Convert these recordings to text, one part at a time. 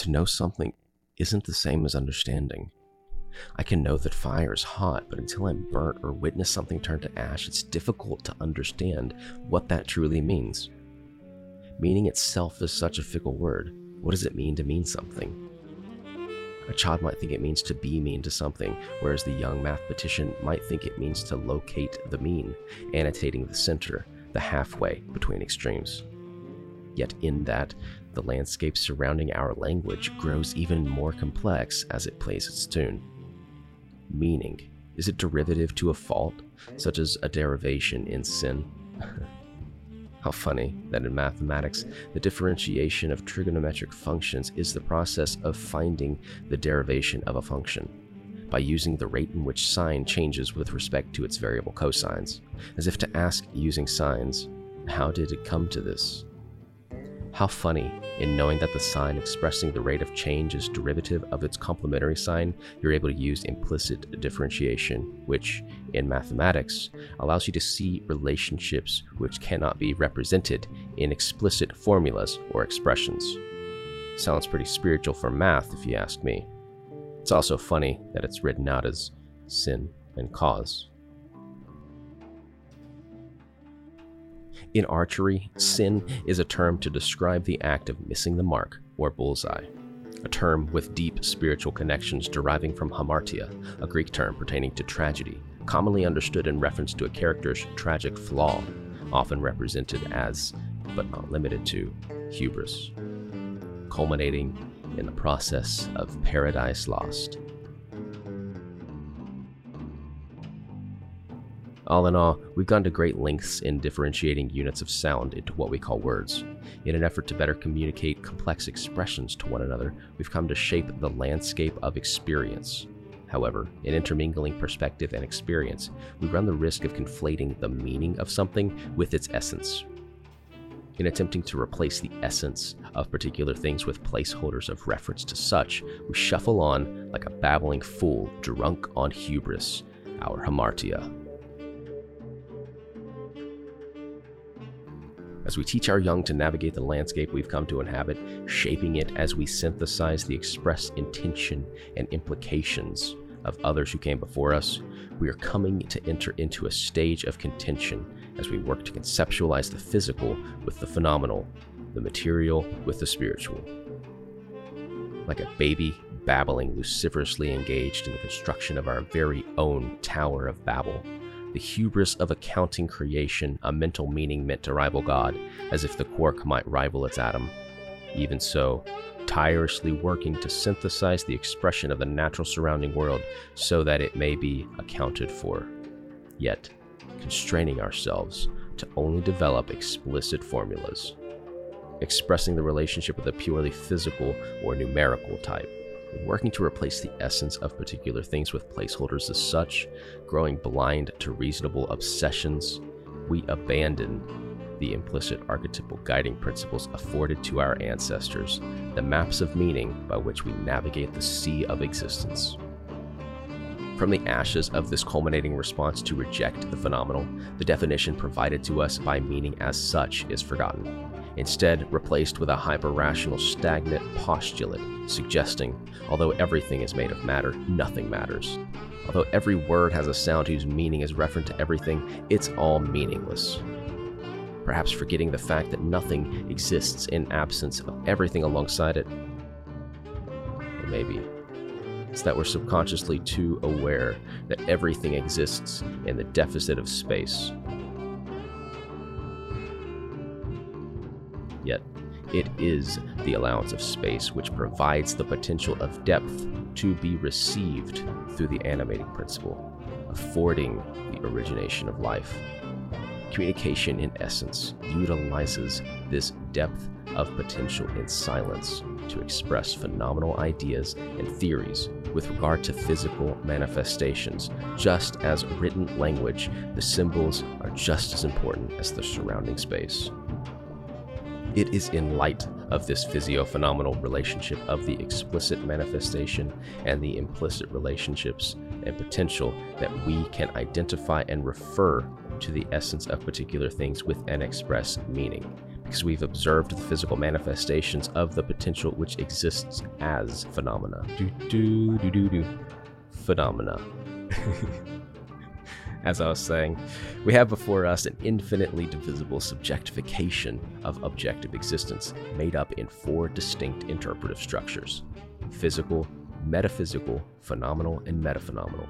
To know something isn't the same as understanding. I can know that fire is hot, but until I'm burnt or witness something turn to ash, it's difficult to understand what that truly means. Meaning itself is such a fickle word. What does it mean to mean something? A child might think it means to be mean to something, whereas the young mathematician might think it means to locate the mean, annotating the center, the halfway between extremes. Yet, in that, the landscape surrounding our language grows even more complex as it plays its tune. Meaning, is it derivative to a fault, such as a derivation in sin? How funny that in mathematics, the differentiation of trigonometric functions is the process of finding the derivation of a function by using the rate in which sine changes with respect to its variable cosines, as if to ask using sines, how did it come to this? How funny, in knowing that the sign expressing the rate of change is derivative of its complementary sign, you're able to use implicit differentiation, which, in mathematics, allows you to see relationships which cannot be represented in explicit formulas or expressions. Sounds pretty spiritual for math, if you ask me. It's also funny that it's written out as sin and cause. In archery, sin mm-hmm. is a term to describe the act of missing the mark or bullseye, a term with deep spiritual connections deriving from hamartia, a Greek term pertaining to tragedy, commonly understood in reference to a character's tragic flaw, often represented as, but not limited to, hubris, culminating in the process of paradise lost. All in all, we've gone to great lengths in differentiating units of sound into what we call words. In an effort to better communicate complex expressions to one another, we've come to shape the landscape of experience. However, in intermingling perspective and experience, we run the risk of conflating the meaning of something with its essence. In attempting to replace the essence of particular things with placeholders of reference to such, we shuffle on like a babbling fool drunk on hubris, our hamartia. As we teach our young to navigate the landscape we've come to inhabit, shaping it as we synthesize the express intention and implications of others who came before us, we are coming to enter into a stage of contention as we work to conceptualize the physical with the phenomenal, the material with the spiritual. Like a baby babbling luciferously engaged in the construction of our very own Tower of Babel, the hubris of accounting creation a mental meaning meant to rival God, as if the quark might rival its atom. Even so, tirelessly working to synthesize the expression of the natural surrounding world so that it may be accounted for. Yet, constraining ourselves to only develop explicit formulas, expressing the relationship with a purely physical or numerical type working to replace the essence of particular things with placeholders as such, growing blind to reasonable obsessions, we abandon the implicit archetypal guiding principles afforded to our ancestors, the maps of meaning by which we navigate the sea of existence. From the ashes of this culminating response to reject the phenomenal, the definition provided to us by meaning as such is forgotten instead replaced with a hyper-rational stagnant postulate suggesting, although everything is made of matter, nothing matters. Although every word has a sound whose meaning is referent to everything, it's all meaningless. Perhaps forgetting the fact that nothing exists in absence of everything alongside it. Or maybe it's that we're subconsciously too aware that everything exists in the deficit of space Yet, it is the allowance of space which provides the potential of depth to be received through the animating principle, affording the origination of life. Communication, in essence, utilizes this depth of potential in silence to express phenomenal ideas and theories with regard to physical manifestations. Just as written language, the symbols are just as important as the surrounding space. It is in light of this physio-phenomenal relationship of the explicit manifestation and the implicit relationships and potential that we can identify and refer to the essence of particular things with an express meaning because we've observed the physical manifestations of the potential which exists as phenomena. Do do do do do. Phenomena. as I was saying, we have before us an infinitely divisible subjectification of objective existence, made up in four distinct interpretive structures physical, metaphysical, phenomenal, and metaphenomenal.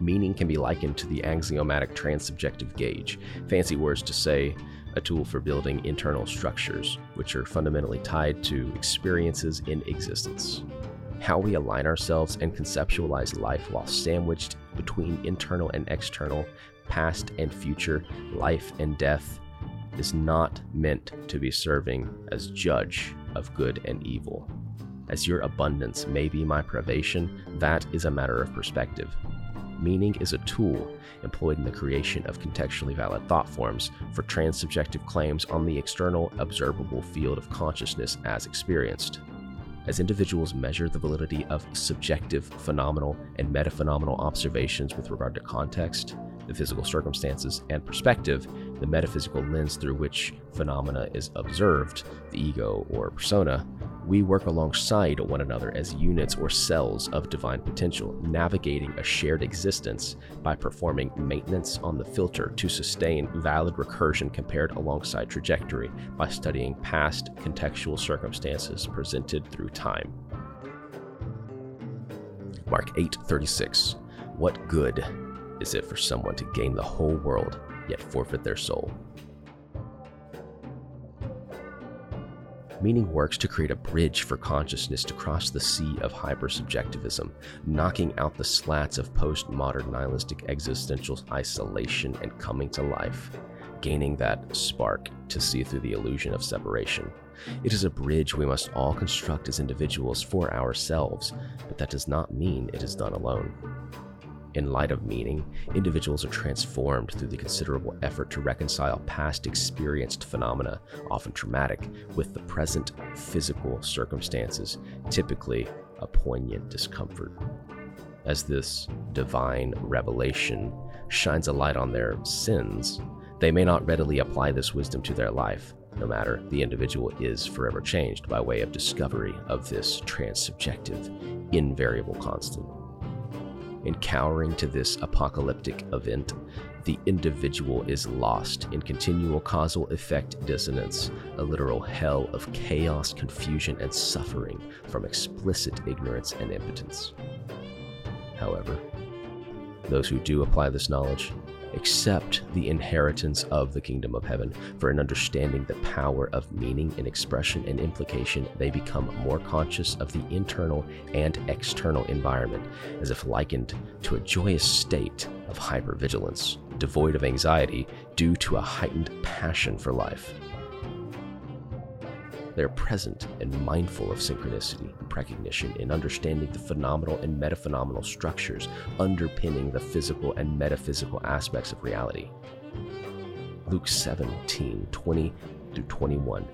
Meaning can be likened to the axiomatic transsubjective gauge, fancy words to say a tool for building internal structures, which are fundamentally tied to experiences in existence. How we align ourselves and conceptualize life while sandwiched between internal and external, past and future, life and death, is not meant to be serving as judge of good and evil. As your abundance may be my privation, that is a matter of perspective. Meaning is a tool employed in the creation of contextually valid thought forms for transsubjective claims on the external, observable field of consciousness as experienced. As individuals measure the validity of subjective, phenomenal, and metaphenomenal observations with regard to context, the physical circumstances, and perspective, the metaphysical lens through which phenomena is observed, the ego or persona, we work alongside one another as units or cells of divine potential, navigating a shared existence by performing maintenance on the filter to sustain valid recursion compared alongside trajectory by studying past contextual circumstances presented through time. Mark 8:36 What good is it for someone to gain the whole world yet forfeit their soul? Meaning works to create a bridge for consciousness to cross the sea of hypersubjectivism, knocking out the slats of postmodern nihilistic existential isolation and coming to life, gaining that spark to see through the illusion of separation. It is a bridge we must all construct as individuals for ourselves, but that does not mean it is done alone. In light of meaning, individuals are transformed through the considerable effort to reconcile past experienced phenomena, often traumatic, with the present physical circumstances, typically a poignant discomfort. As this divine revelation shines a light on their sins, they may not readily apply this wisdom to their life. No matter, the individual is forever changed by way of discovery of this transsubjective, invariable constant. In cowering to this apocalyptic event, the individual is lost in continual causal effect dissonance, a literal hell of chaos, confusion, and suffering from explicit ignorance and impotence. However, those who do apply this knowledge accept the inheritance of the kingdom of heaven. For in understanding the power of meaning and expression and implication, they become more conscious of the internal and external environment, as if likened to a joyous state of hypervigilance, devoid of anxiety due to a heightened passion for life. They are present and mindful of synchronicity and precognition in understanding the phenomenal and metaphenomenal structures underpinning the physical and metaphysical aspects of reality. Luke 17 20 through 21.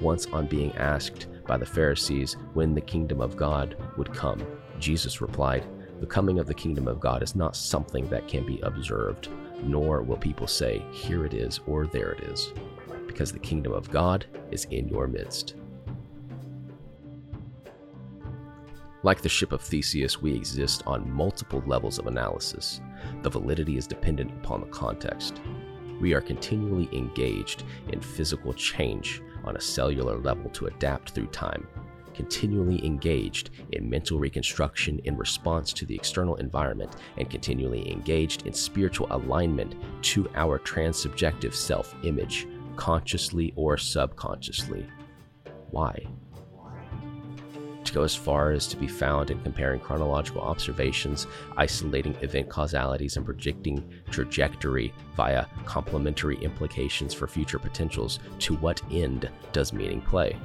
Once on being asked by the Pharisees when the kingdom of God would come, Jesus replied, The coming of the kingdom of God is not something that can be observed, nor will people say, Here it is or there it is because the kingdom of God is in your midst. Like the ship of Theseus, we exist on multiple levels of analysis. The validity is dependent upon the context. We are continually engaged in physical change on a cellular level to adapt through time, continually engaged in mental reconstruction in response to the external environment, and continually engaged in spiritual alignment to our transsubjective self image consciously or subconsciously. Why? To go as far as to be found in comparing chronological observations, isolating event causalities, and predicting trajectory via complementary implications for future potentials, to what end does meaning play?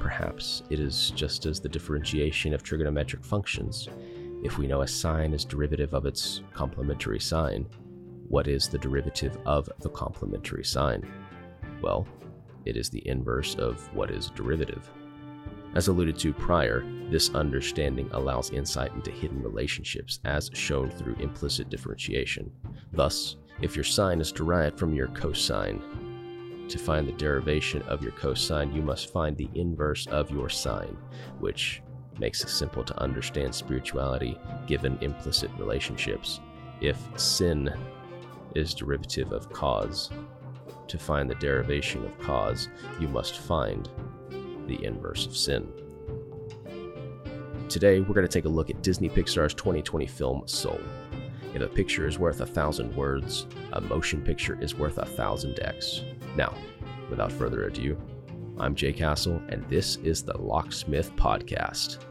Perhaps it is just as the differentiation of trigonometric functions. If we know a sine is derivative of its complementary sign, what is the derivative of the complementary sign? Well, it is the inverse of what is derivative. As alluded to prior, this understanding allows insight into hidden relationships as shown through implicit differentiation. Thus, if your sine is derived from your cosine, To find the derivation of your cosine, you must find the inverse of your sine, which makes it simple to understand spirituality given implicit relationships. If sin is derivative of cause, to find the derivation of cause, you must find the inverse of sin. Today, we're going to take a look at Disney Pixar's 2020 film Soul. If a picture is worth a thousand words, a motion picture is worth a thousand X. Now, without further ado, I'm Jay Castle, and this is the Locksmith Podcast.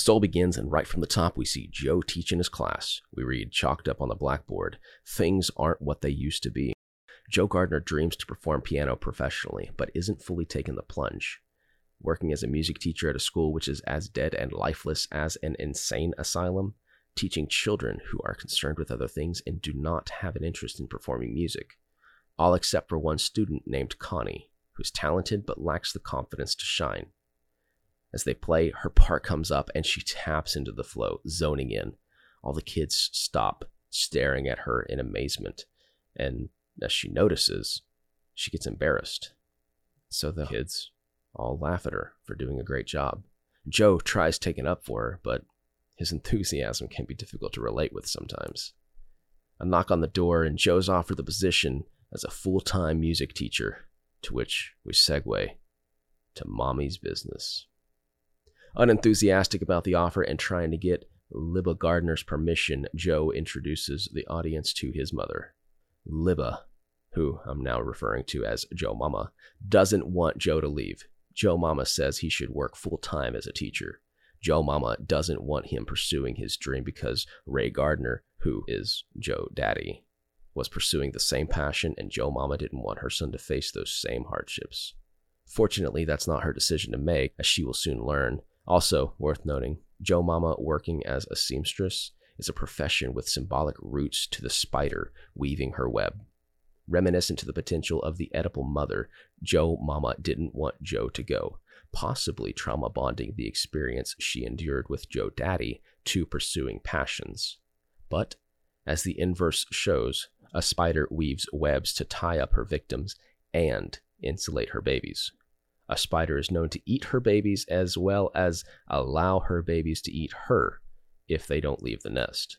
The soul begins, and right from the top, we see Joe teaching his class. We read, chalked up on the blackboard, Things aren't what they used to be. Joe Gardner dreams to perform piano professionally, but isn't fully taking the plunge. Working as a music teacher at a school which is as dead and lifeless as an insane asylum, teaching children who are concerned with other things and do not have an interest in performing music. All except for one student named Connie, who's talented but lacks the confidence to shine. As they play, her part comes up and she taps into the flow, zoning in. All the kids stop, staring at her in amazement. And as she notices, she gets embarrassed. So the kids all laugh at her for doing a great job. Joe tries taking up for her, but his enthusiasm can be difficult to relate with sometimes. A knock on the door, and Joe's offered the position as a full time music teacher, to which we segue to Mommy's business. Unenthusiastic about the offer and trying to get Libba Gardner's permission, Joe introduces the audience to his mother. Libba, who I'm now referring to as Joe Mama, doesn't want Joe to leave. Joe Mama says he should work full time as a teacher. Joe Mama doesn't want him pursuing his dream because Ray Gardner, who is Joe Daddy, was pursuing the same passion, and Joe Mama didn't want her son to face those same hardships. Fortunately, that's not her decision to make, as she will soon learn, also, worth noting, Joe Mama working as a seamstress is a profession with symbolic roots to the spider weaving her web. Reminiscent to the potential of the Oedipal mother, Joe Mama didn't want Joe to go, possibly trauma bonding the experience she endured with Joe Daddy to pursuing passions. But, as the inverse shows, a spider weaves webs to tie up her victims and insulate her babies. A spider is known to eat her babies as well as allow her babies to eat her if they don't leave the nest.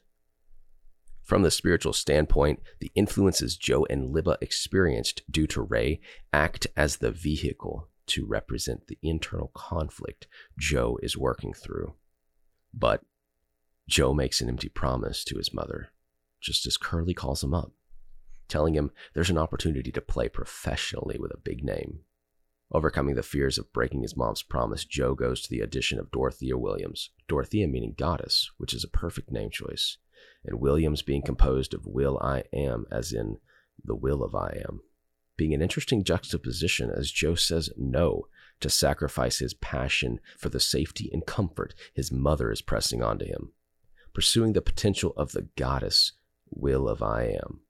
From the spiritual standpoint, the influences Joe and Libba experienced due to Ray act as the vehicle to represent the internal conflict Joe is working through. But Joe makes an empty promise to his mother, just as Curley calls him up, telling him there's an opportunity to play professionally with a big name. Overcoming the fears of breaking his mom's promise, Joe goes to the audition of Dorothea Williams. Dorothea meaning goddess, which is a perfect name choice, and Williams being composed of Will I Am, as in the will of I Am. Being an interesting juxtaposition as Joe says no to sacrifice his passion for the safety and comfort his mother is pressing onto him, pursuing the potential of the goddess will of I Am,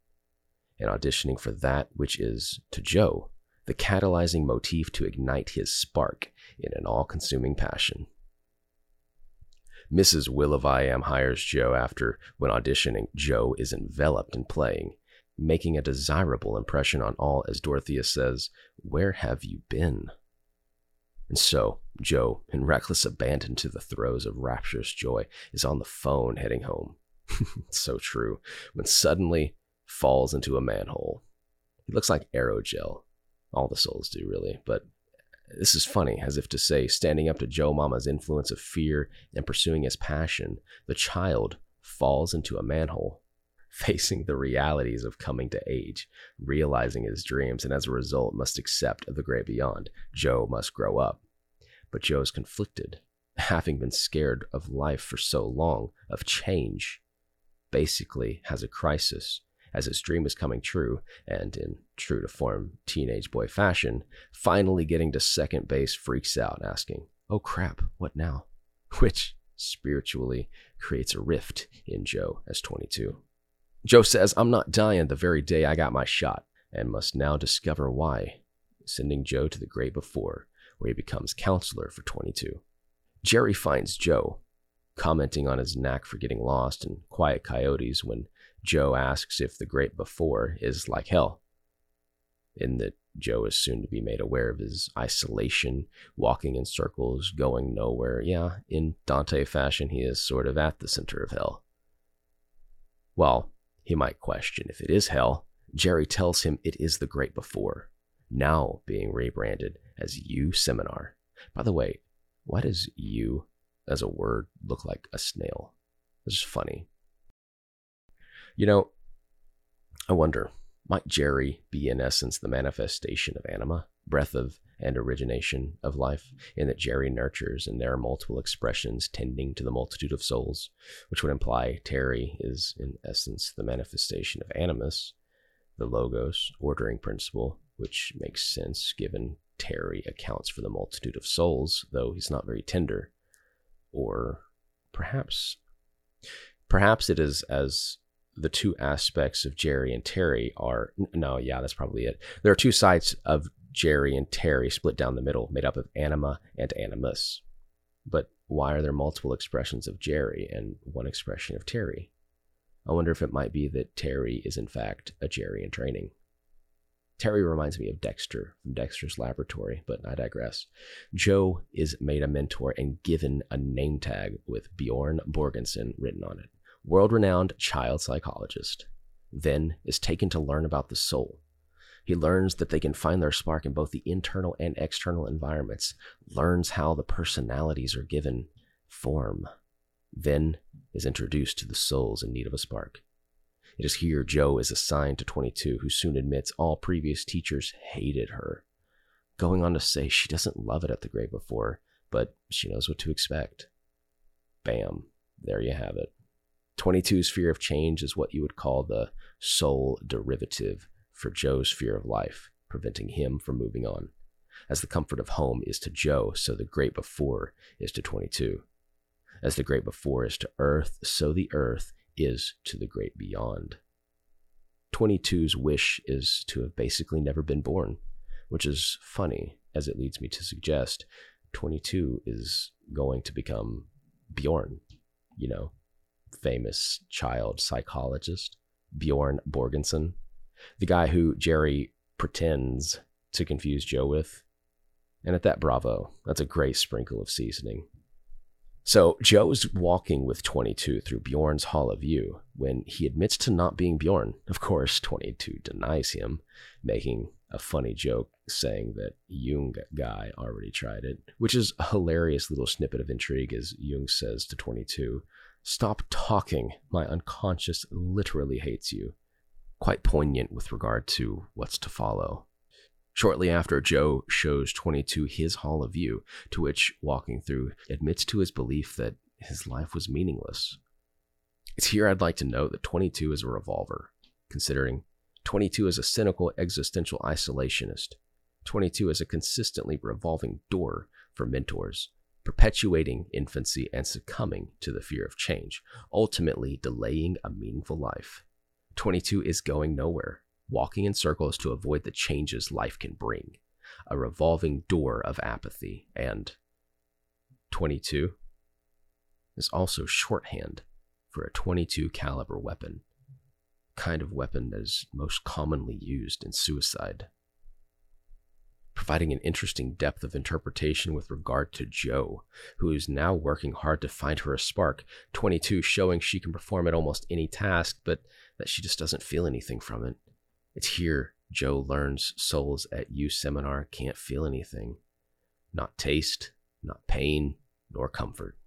and auditioning for that which is, to Joe, the catalyzing motif to ignite his spark in an all consuming passion. Mrs. Will of I Am hires Joe after, when auditioning, Joe is enveloped in playing, making a desirable impression on all as Dorothea says, Where have you been? And so, Joe, in reckless abandon to the throes of rapturous joy, is on the phone heading home. so true, when suddenly falls into a manhole. He looks like aerogel, all the souls do, really. But this is funny, as if to say, standing up to Joe Mama's influence of fear and pursuing his passion, the child falls into a manhole, facing the realities of coming to age, realizing his dreams, and as a result must accept the great beyond. Joe must grow up. But Joe is conflicted, having been scared of life for so long, of change, basically has a crisis as his dream is coming true, and in true to form teenage boy fashion, finally getting to second base freaks out, asking, Oh crap, what now? Which spiritually creates a rift in Joe as 22. Joe says, I'm not dying the very day I got my shot, and must now discover why, sending Joe to the great before, where he becomes counselor for 22. Jerry finds Joe, commenting on his knack for getting lost and quiet coyotes when Joe asks if the great before is like hell. In that Joe is soon to be made aware of his isolation, walking in circles, going nowhere. Yeah, in Dante fashion, he is sort of at the center of hell. Well, he might question if it is hell. Jerry tells him it is the great before, now being rebranded as U Seminar. By the way, why does U as a word look like a snail? It's funny. You know, I wonder, might Jerry be in essence the manifestation of anima, breath of and origination of life, in that Jerry nurtures and there are multiple expressions tending to the multitude of souls, which would imply Terry is in essence the manifestation of animus, the logos, ordering principle, which makes sense given Terry accounts for the multitude of souls, though he's not very tender. Or perhaps perhaps it is as the two aspects of Jerry and Terry are no, yeah, that's probably it. There are two sides of Jerry and Terry split down the middle, made up of anima and animus. But why are there multiple expressions of Jerry and one expression of Terry? I wonder if it might be that Terry is in fact a Jerry in training. Terry reminds me of Dexter from Dexter's Laboratory, but I digress. Joe is made a mentor and given a name tag with Bjorn Borgensen written on it world renowned child psychologist, then is taken to learn about the soul. He learns that they can find their spark in both the internal and external environments, learns how the personalities are given form, then is introduced to the souls in need of a spark. It is here Joe is assigned to 22, who soon admits all previous teachers hated her, going on to say she doesn't love it at the Great Before, but she knows what to expect. Bam, there you have it. 22's fear of change is what you would call the sole derivative for Joe's fear of life, preventing him from moving on. As the comfort of home is to Joe, so the great before is to 22. As the great before is to earth, so the earth is to the great beyond. 22's wish is to have basically never been born, which is funny, as it leads me to suggest 22 is going to become Bjorn, you know, famous child psychologist, Bjorn Borgensen, the guy who Jerry pretends to confuse Joe with. And at that, bravo. That's a great sprinkle of seasoning. So Joe's walking with 22 through Bjorn's Hall of View when he admits to not being Bjorn. Of course, 22 denies him, making a funny joke saying that Jung guy already tried it, which is a hilarious little snippet of intrigue as Jung says to 22, Stop talking. My unconscious literally hates you. Quite poignant with regard to what's to follow. Shortly after, Joe shows 22 his Hall of View, to which, walking through, admits to his belief that his life was meaningless. It's here I'd like to note that 22 is a revolver, considering 22 is a cynical existential isolationist. 22 is a consistently revolving door for mentors, perpetuating infancy and succumbing to the fear of change, ultimately delaying a meaningful life. 22 is going nowhere, walking in circles to avoid the changes life can bring, a revolving door of apathy, and 22 is also shorthand for a 22 caliber weapon, kind of weapon that is most commonly used in suicide providing an interesting depth of interpretation with regard to Joe, who is now working hard to find her a spark. 22 showing she can perform at almost any task, but that she just doesn't feel anything from it. It's here Joe learns souls at U Seminar can't feel anything. Not taste, not pain, nor comfort.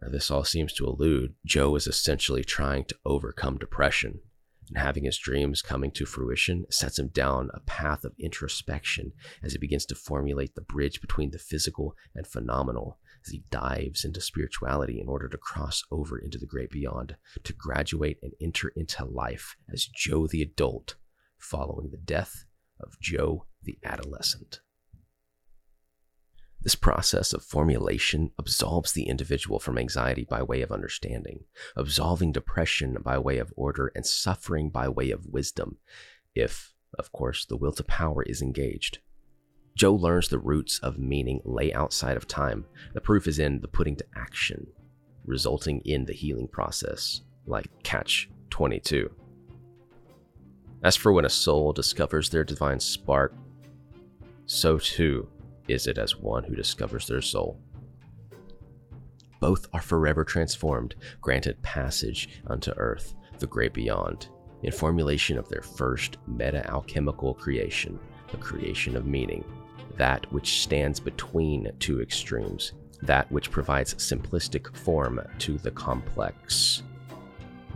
Now, this all seems to allude Joe is essentially trying to overcome depression and having his dreams coming to fruition sets him down a path of introspection as he begins to formulate the bridge between the physical and phenomenal as he dives into spirituality in order to cross over into the great beyond, to graduate and enter into life as Joe the adult, following the death of Joe the adolescent. This process of formulation absolves the individual from anxiety by way of understanding, absolving depression by way of order, and suffering by way of wisdom, if, of course, the will to power is engaged. Joe learns the roots of meaning lay outside of time. The proof is in the putting to action, resulting in the healing process, like Catch 22. As for when a soul discovers their divine spark, so too is it as one who discovers their soul. Both are forever transformed, granted passage unto earth, the great beyond, in formulation of their first meta alchemical creation, the creation of meaning, that which stands between two extremes, that which provides simplistic form to the complex,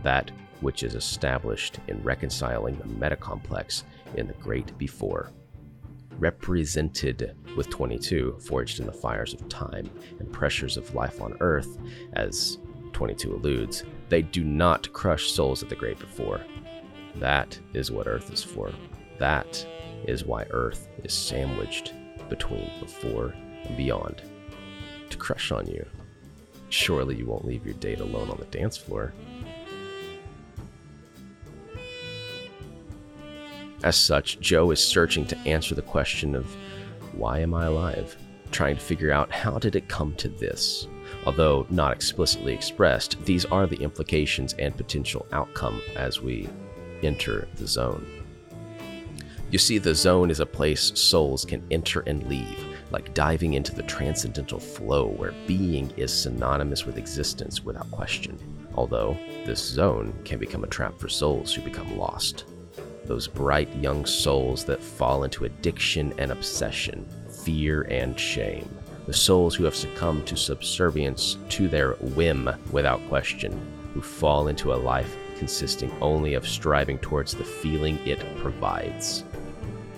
that which is established in reconciling the metacomplex in the great before. Represented with 22, forged in the fires of time and pressures of life on earth, as 22 alludes, they do not crush souls at the great before. That is what earth is for. That is why earth is sandwiched between before and beyond. To crush on you. Surely you won't leave your date alone on the dance floor. As such, Joe is searching to answer the question of why am I alive? Trying to figure out how did it come to this? Although not explicitly expressed, these are the implications and potential outcome as we enter the zone. You see, the zone is a place souls can enter and leave, like diving into the transcendental flow where being is synonymous with existence without question. Although, this zone can become a trap for souls who become lost those bright young souls that fall into addiction and obsession, fear and shame, the souls who have succumbed to subservience to their whim without question, who fall into a life consisting only of striving towards the feeling it provides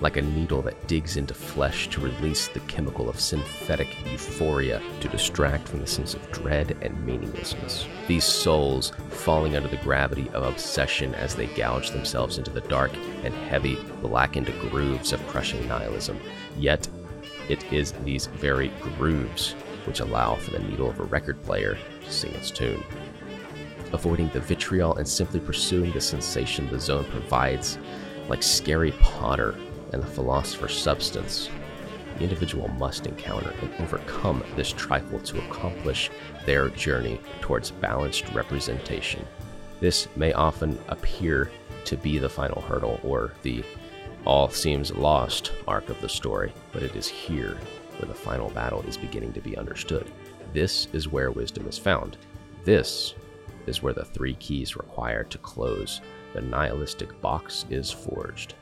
like a needle that digs into flesh to release the chemical of synthetic euphoria to distract from the sense of dread and meaninglessness. These souls falling under the gravity of obsession as they gouge themselves into the dark and heavy, blackened grooves of crushing nihilism. Yet, it is these very grooves which allow for the needle of a record player to sing its tune. Avoiding the vitriol and simply pursuing the sensation the zone provides, like scary Potter and the philosopher's substance, the individual must encounter and overcome this trifle to accomplish their journey towards balanced representation. This may often appear to be the final hurdle or the all seems lost arc of the story, but it is here where the final battle is beginning to be understood. This is where wisdom is found. This is where the three keys required to close the nihilistic box is forged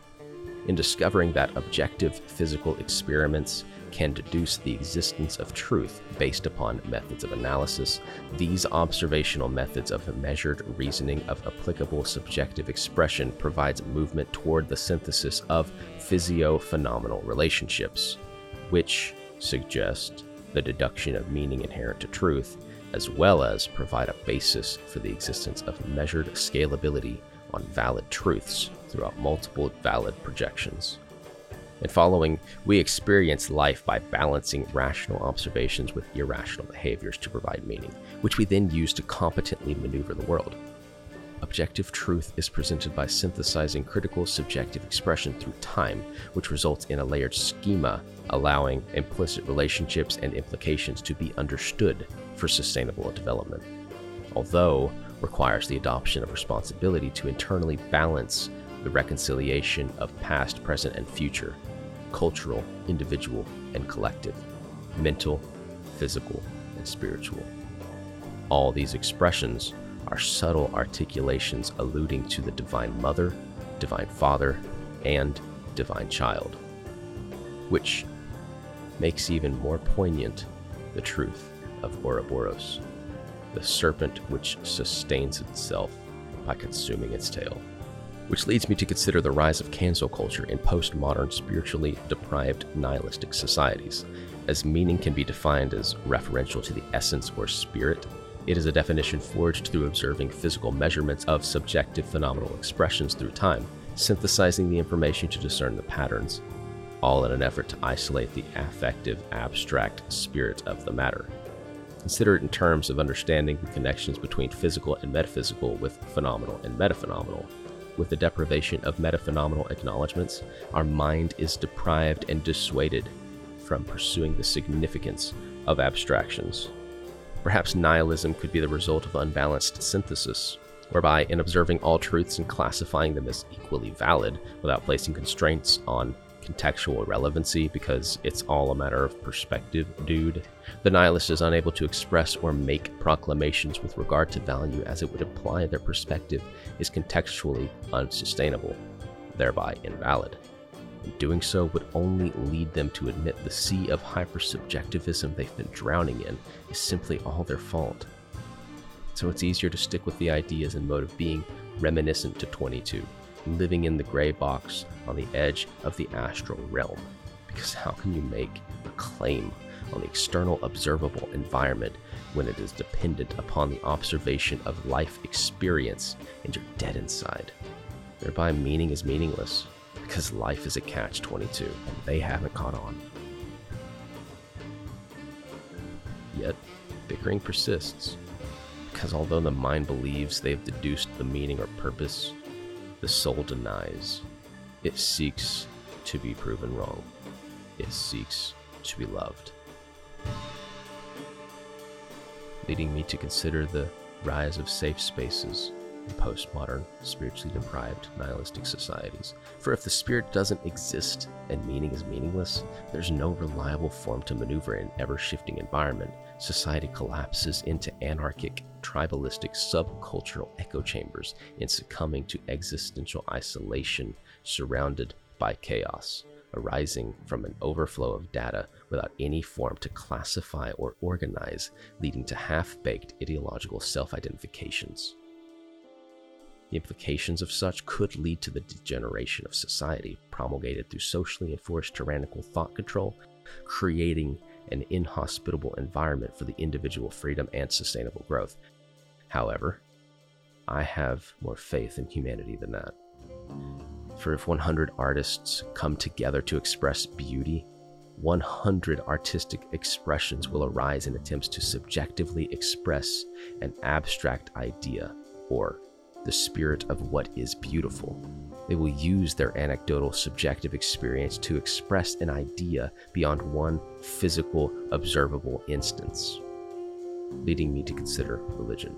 in discovering that objective physical experiments can deduce the existence of truth based upon methods of analysis, these observational methods of measured reasoning of applicable subjective expression provides movement toward the synthesis of physio-phenomenal relationships, which suggest the deduction of meaning inherent to truth, as well as provide a basis for the existence of measured scalability on valid truths throughout multiple valid projections. In following, we experience life by balancing rational observations with irrational behaviors to provide meaning, which we then use to competently maneuver the world. Objective truth is presented by synthesizing critical subjective expression through time, which results in a layered schema allowing implicit relationships and implications to be understood for sustainable development. Although requires the adoption of responsibility to internally balance the reconciliation of past, present, and future, cultural, individual, and collective, mental, physical, and spiritual. All these expressions are subtle articulations alluding to the Divine Mother, Divine Father, and Divine Child, which makes even more poignant the truth of Ouroboros the serpent which sustains itself by consuming its tail. Which leads me to consider the rise of cancel culture in postmodern, spiritually deprived, nihilistic societies. As meaning can be defined as referential to the essence or spirit, it is a definition forged through observing physical measurements of subjective phenomenal expressions through time, synthesizing the information to discern the patterns, all in an effort to isolate the affective, abstract spirit of the matter. Consider it in terms of understanding the connections between physical and metaphysical with phenomenal and metaphenomenal. With the deprivation of metaphenomenal acknowledgments, our mind is deprived and dissuaded from pursuing the significance of abstractions. Perhaps nihilism could be the result of unbalanced synthesis, whereby, in observing all truths and classifying them as equally valid without placing constraints on contextual relevancy because it's all a matter of perspective, dude. The nihilist is unable to express or make proclamations with regard to value as it would imply their perspective is contextually unsustainable, thereby invalid. And doing so would only lead them to admit the sea of hypersubjectivism they've been drowning in is simply all their fault. So it's easier to stick with the ideas and mode of being reminiscent to 22 living in the gray box on the edge of the astral realm. Because how can you make a claim on the external observable environment when it is dependent upon the observation of life experience and you're dead inside? Thereby, meaning is meaningless because life is a catch 22 and they haven't caught on. Yet, bickering persists because although the mind believes they have deduced the meaning or purpose the soul denies. It seeks to be proven wrong. It seeks to be loved. Leading me to consider the rise of safe spaces in postmodern, spiritually deprived, nihilistic societies. For if the spirit doesn't exist and meaning is meaningless, there's no reliable form to maneuver in ever shifting environment. Society collapses into anarchic, tribalistic, subcultural echo chambers in succumbing to existential isolation surrounded by chaos arising from an overflow of data without any form to classify or organize, leading to half baked ideological self identifications. The implications of such could lead to the degeneration of society promulgated through socially enforced tyrannical thought control, creating an inhospitable environment for the individual freedom and sustainable growth. However, I have more faith in humanity than that. For if 100 artists come together to express beauty, 100 artistic expressions will arise in attempts to subjectively express an abstract idea or the spirit of what is beautiful. They will use their anecdotal subjective experience to express an idea beyond one physical, observable instance, leading me to consider religion.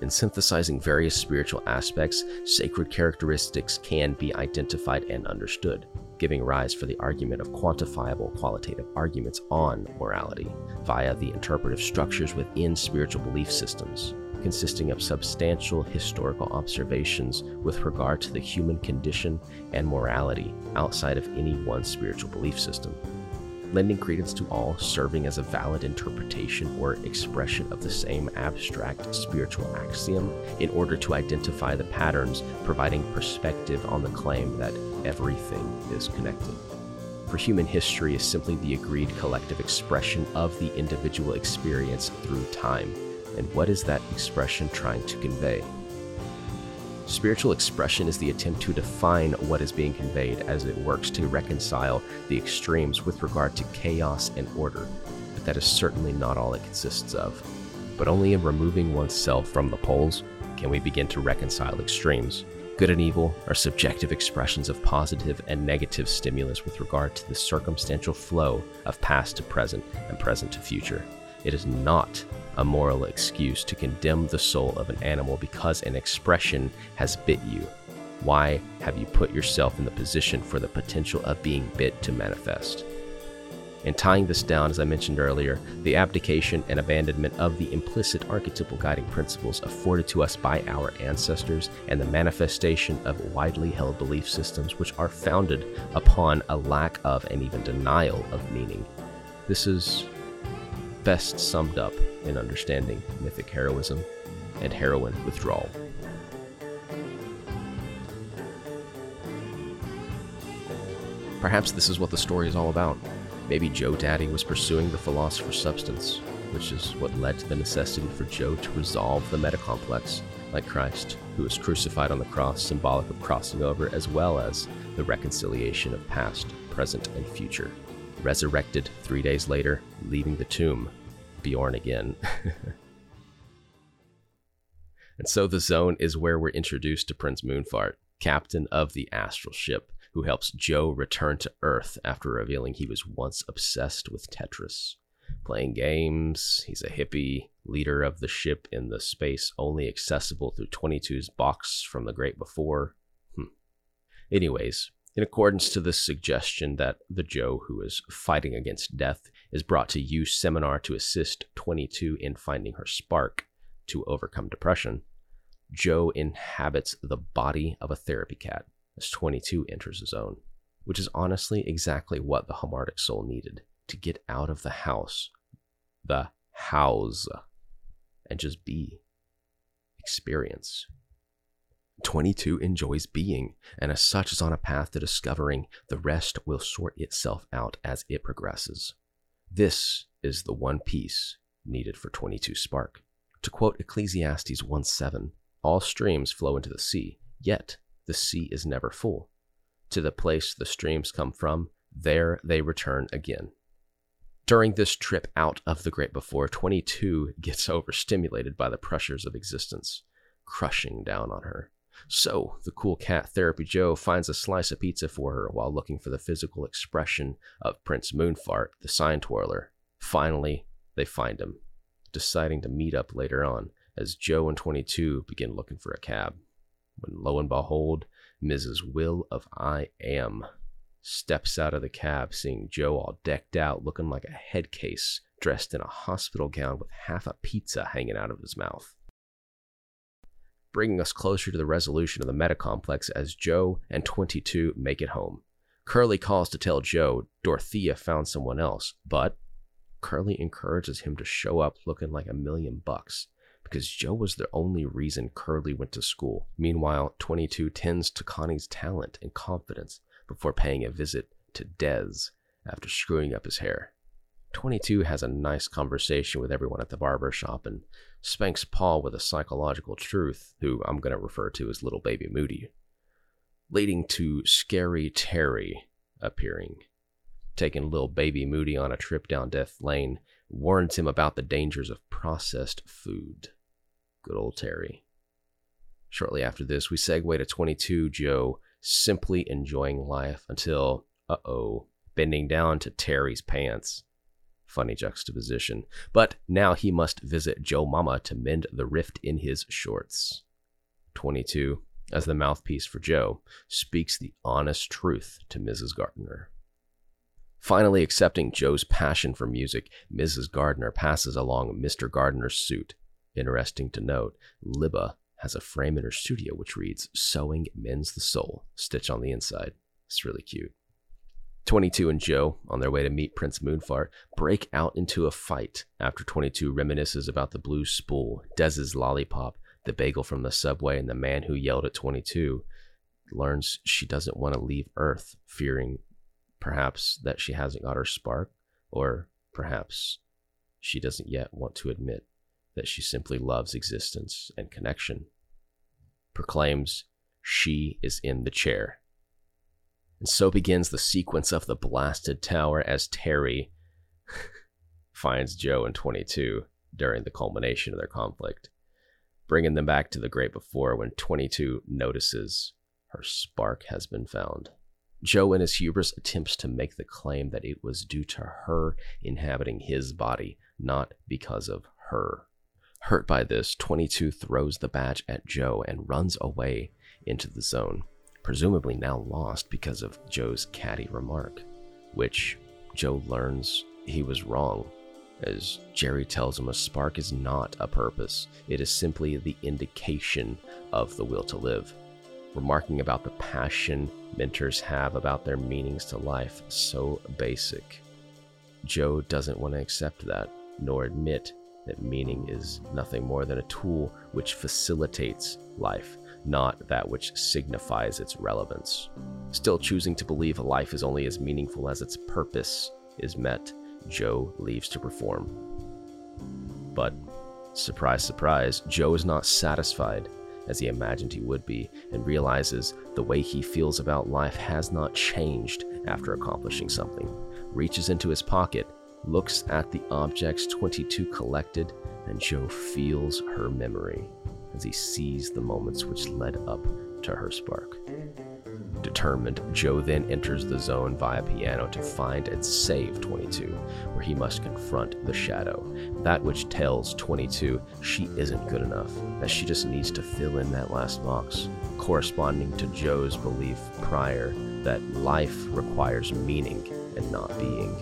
In synthesizing various spiritual aspects, sacred characteristics can be identified and understood, giving rise for the argument of quantifiable qualitative arguments on morality via the interpretive structures within spiritual belief systems consisting of substantial historical observations with regard to the human condition and morality outside of any one spiritual belief system, lending credence to all serving as a valid interpretation or expression of the same abstract spiritual axiom in order to identify the patterns, providing perspective on the claim that everything is connected. For human history is simply the agreed collective expression of the individual experience through time and what is that expression trying to convey? Spiritual expression is the attempt to define what is being conveyed as it works to reconcile the extremes with regard to chaos and order, but that is certainly not all it consists of. But only in removing oneself from the poles can we begin to reconcile extremes. Good and evil are subjective expressions of positive and negative stimulus with regard to the circumstantial flow of past to present and present to future. It is not a moral excuse to condemn the soul of an animal because an expression has bit you. Why have you put yourself in the position for the potential of being bit to manifest? In tying this down, as I mentioned earlier, the abdication and abandonment of the implicit archetypal guiding principles afforded to us by our ancestors and the manifestation of widely held belief systems which are founded upon a lack of and even denial of meaning. This is best summed up in understanding mythic heroism and heroine withdrawal. Perhaps this is what the story is all about. Maybe Joe Daddy was pursuing the philosopher's substance, which is what led to the necessity for Joe to resolve the metacomplex, like Christ, who was crucified on the cross, symbolic of crossing over, as well as the reconciliation of past, present, and future. Resurrected three days later, leaving the tomb Bjorn again. and so the zone is where we're introduced to Prince Moonfart, captain of the astral ship, who helps Joe return to Earth after revealing he was once obsessed with Tetris. Playing games, he's a hippie, leader of the ship in the space only accessible through 22's box from the Great Before. Hmm. Anyways, in accordance to this suggestion that the Joe who is fighting against death is brought to You Seminar to assist 22 in finding her spark to overcome depression, Joe inhabits the body of a therapy cat as 22 enters his own, which is honestly exactly what the Hamartic soul needed to get out of the house, the house, and just be, experience. 22 enjoys being, and as such is on a path to discovering the rest will sort itself out as it progresses. This is the one piece needed for 22 Spark. To quote Ecclesiastes 1 7, all streams flow into the sea, yet the sea is never full. To the place the streams come from, there they return again. During this trip out of the Great Before, 22 gets overstimulated by the pressures of existence, crushing down on her. So, the cool cat Therapy Joe finds a slice of pizza for her while looking for the physical expression of Prince Moonfart, the sign twirler. Finally, they find him, deciding to meet up later on as Joe and 22 begin looking for a cab. When lo and behold, Mrs. Will of I Am steps out of the cab, seeing Joe all decked out, looking like a head case, dressed in a hospital gown with half a pizza hanging out of his mouth bringing us closer to the resolution of the meta complex as Joe and 22 make it home. Curley calls to tell Joe Dorothea found someone else, but Curley encourages him to show up looking like a million bucks because Joe was the only reason Curley went to school. Meanwhile, 22 tends to Connie's talent and confidence before paying a visit to Dez after screwing up his hair. 22 has a nice conversation with everyone at the barber shop and spanks Paul with a psychological truth, who I'm going to refer to as Little Baby Moody, leading to Scary Terry appearing. Taking Little Baby Moody on a trip down Death Lane warns him about the dangers of processed food. Good old Terry. Shortly after this, we segue to 22 Joe simply enjoying life until, uh oh, bending down to Terry's pants Funny juxtaposition. But now he must visit Joe Mama to mend the rift in his shorts. 22, as the mouthpiece for Joe, speaks the honest truth to Mrs. Gardner. Finally accepting Joe's passion for music, Mrs. Gardner passes along Mr. Gardner's suit. Interesting to note, Libba has a frame in her studio which reads, Sewing Mends the Soul, stitch on the inside. It's really cute. 22 and Joe, on their way to meet Prince Moonfart, break out into a fight after 22 reminisces about the blue spool, Dez's lollipop, the bagel from the subway, and the man who yelled at 22 learns she doesn't want to leave Earth, fearing perhaps that she hasn't got her spark, or perhaps she doesn't yet want to admit that she simply loves existence and connection. Proclaims she is in the chair and so begins the sequence of the blasted tower as Terry finds Joe and 22 during the culmination of their conflict, bringing them back to the great before when 22 notices her spark has been found. Joe, in his hubris, attempts to make the claim that it was due to her inhabiting his body, not because of her. Hurt by this, 22 throws the badge at Joe and runs away into the zone presumably now lost because of Joe's catty remark, which Joe learns he was wrong, as Jerry tells him a spark is not a purpose, it is simply the indication of the will to live. Remarking about the passion mentors have about their meanings to life, so basic. Joe doesn't want to accept that, nor admit that meaning is nothing more than a tool which facilitates life, not that which signifies its relevance. Still choosing to believe life is only as meaningful as its purpose is met, Joe leaves to perform. But, surprise, surprise, Joe is not satisfied as he imagined he would be and realizes the way he feels about life has not changed after accomplishing something. Reaches into his pocket, looks at the objects 22 collected, and Joe feels her memory as he sees the moments which led up to her spark. Determined, Joe then enters the zone via piano to find and save 22, where he must confront the shadow, that which tells 22 she isn't good enough, that she just needs to fill in that last box, corresponding to Joe's belief prior that life requires meaning and not being.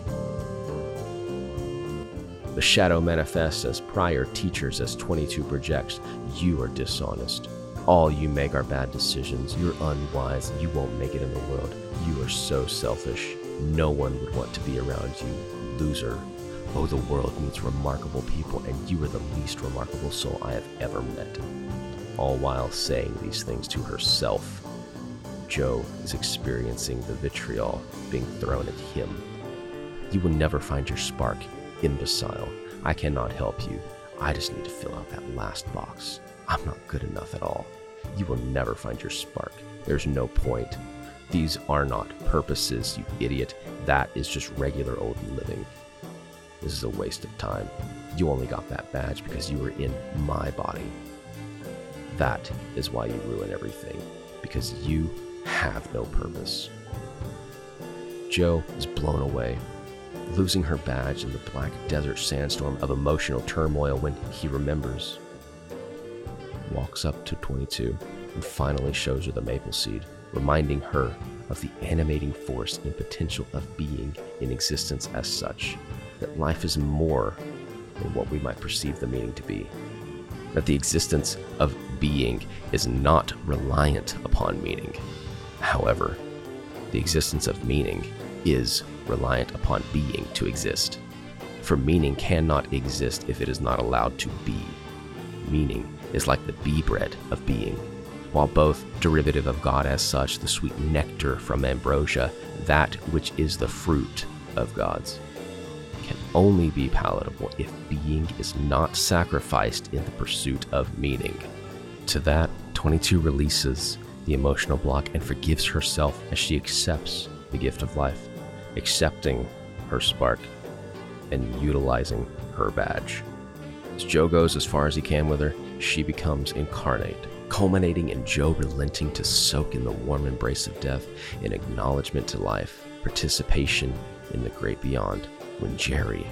The shadow manifests as prior teachers as 22 projects. You are dishonest. All you make are bad decisions. You're unwise. You won't make it in the world. You are so selfish. No one would want to be around you, loser. Oh, the world needs remarkable people, and you are the least remarkable soul I have ever met. All while saying these things to herself. Joe is experiencing the vitriol being thrown at him. You will never find your spark imbecile. I cannot help you. I just need to fill out that last box. I'm not good enough at all. You will never find your spark. There's no point. These are not purposes, you idiot. That is just regular old living. This is a waste of time. You only got that badge because you were in my body. That is why you ruin everything, because you have no purpose. Joe is blown away losing her badge in the black desert sandstorm of emotional turmoil when he remembers. Walks up to 22 and finally shows her the maple seed, reminding her of the animating force and potential of being in existence as such, that life is more than what we might perceive the meaning to be, that the existence of being is not reliant upon meaning. However, the existence of meaning is reliant upon being to exist. For meaning cannot exist if it is not allowed to be. Meaning is like the bee bread of being. While both derivative of God as such, the sweet nectar from ambrosia, that which is the fruit of God's, can only be palatable if being is not sacrificed in the pursuit of meaning. To that, 22 releases the emotional block and forgives herself as she accepts the gift of life accepting her spark and utilizing her badge. As Joe goes as far as he can with her, she becomes incarnate, culminating in Joe relenting to soak in the warm embrace of death in acknowledgement to life, participation in the great beyond, when Jerry,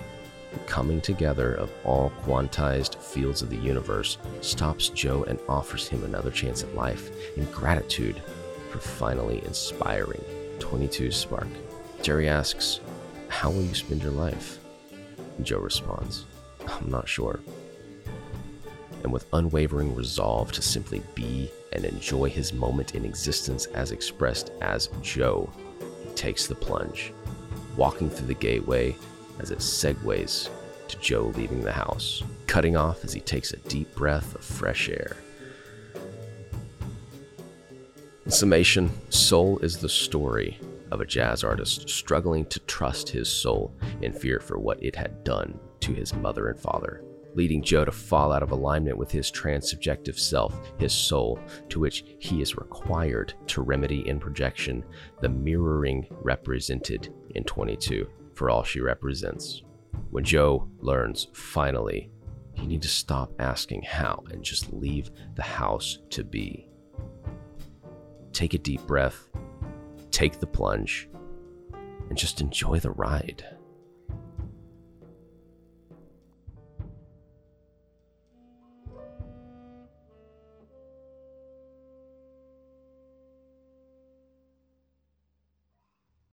the coming together of all quantized fields of the universe, stops Joe and offers him another chance at life in gratitude for finally inspiring 22's spark. Jerry asks, How will you spend your life? Joe responds, I'm not sure. And with unwavering resolve to simply be and enjoy his moment in existence as expressed as Joe, he takes the plunge, walking through the gateway as it segues to Joe leaving the house, cutting off as he takes a deep breath of fresh air. In summation, Soul is the story of a jazz artist struggling to trust his soul in fear for what it had done to his mother and father, leading Joe to fall out of alignment with his transsubjective self, his soul, to which he is required to remedy in projection the mirroring represented in 22 for all she represents. When Joe learns finally, you need to stop asking how and just leave the house to be. Take a deep breath take the plunge and just enjoy the ride.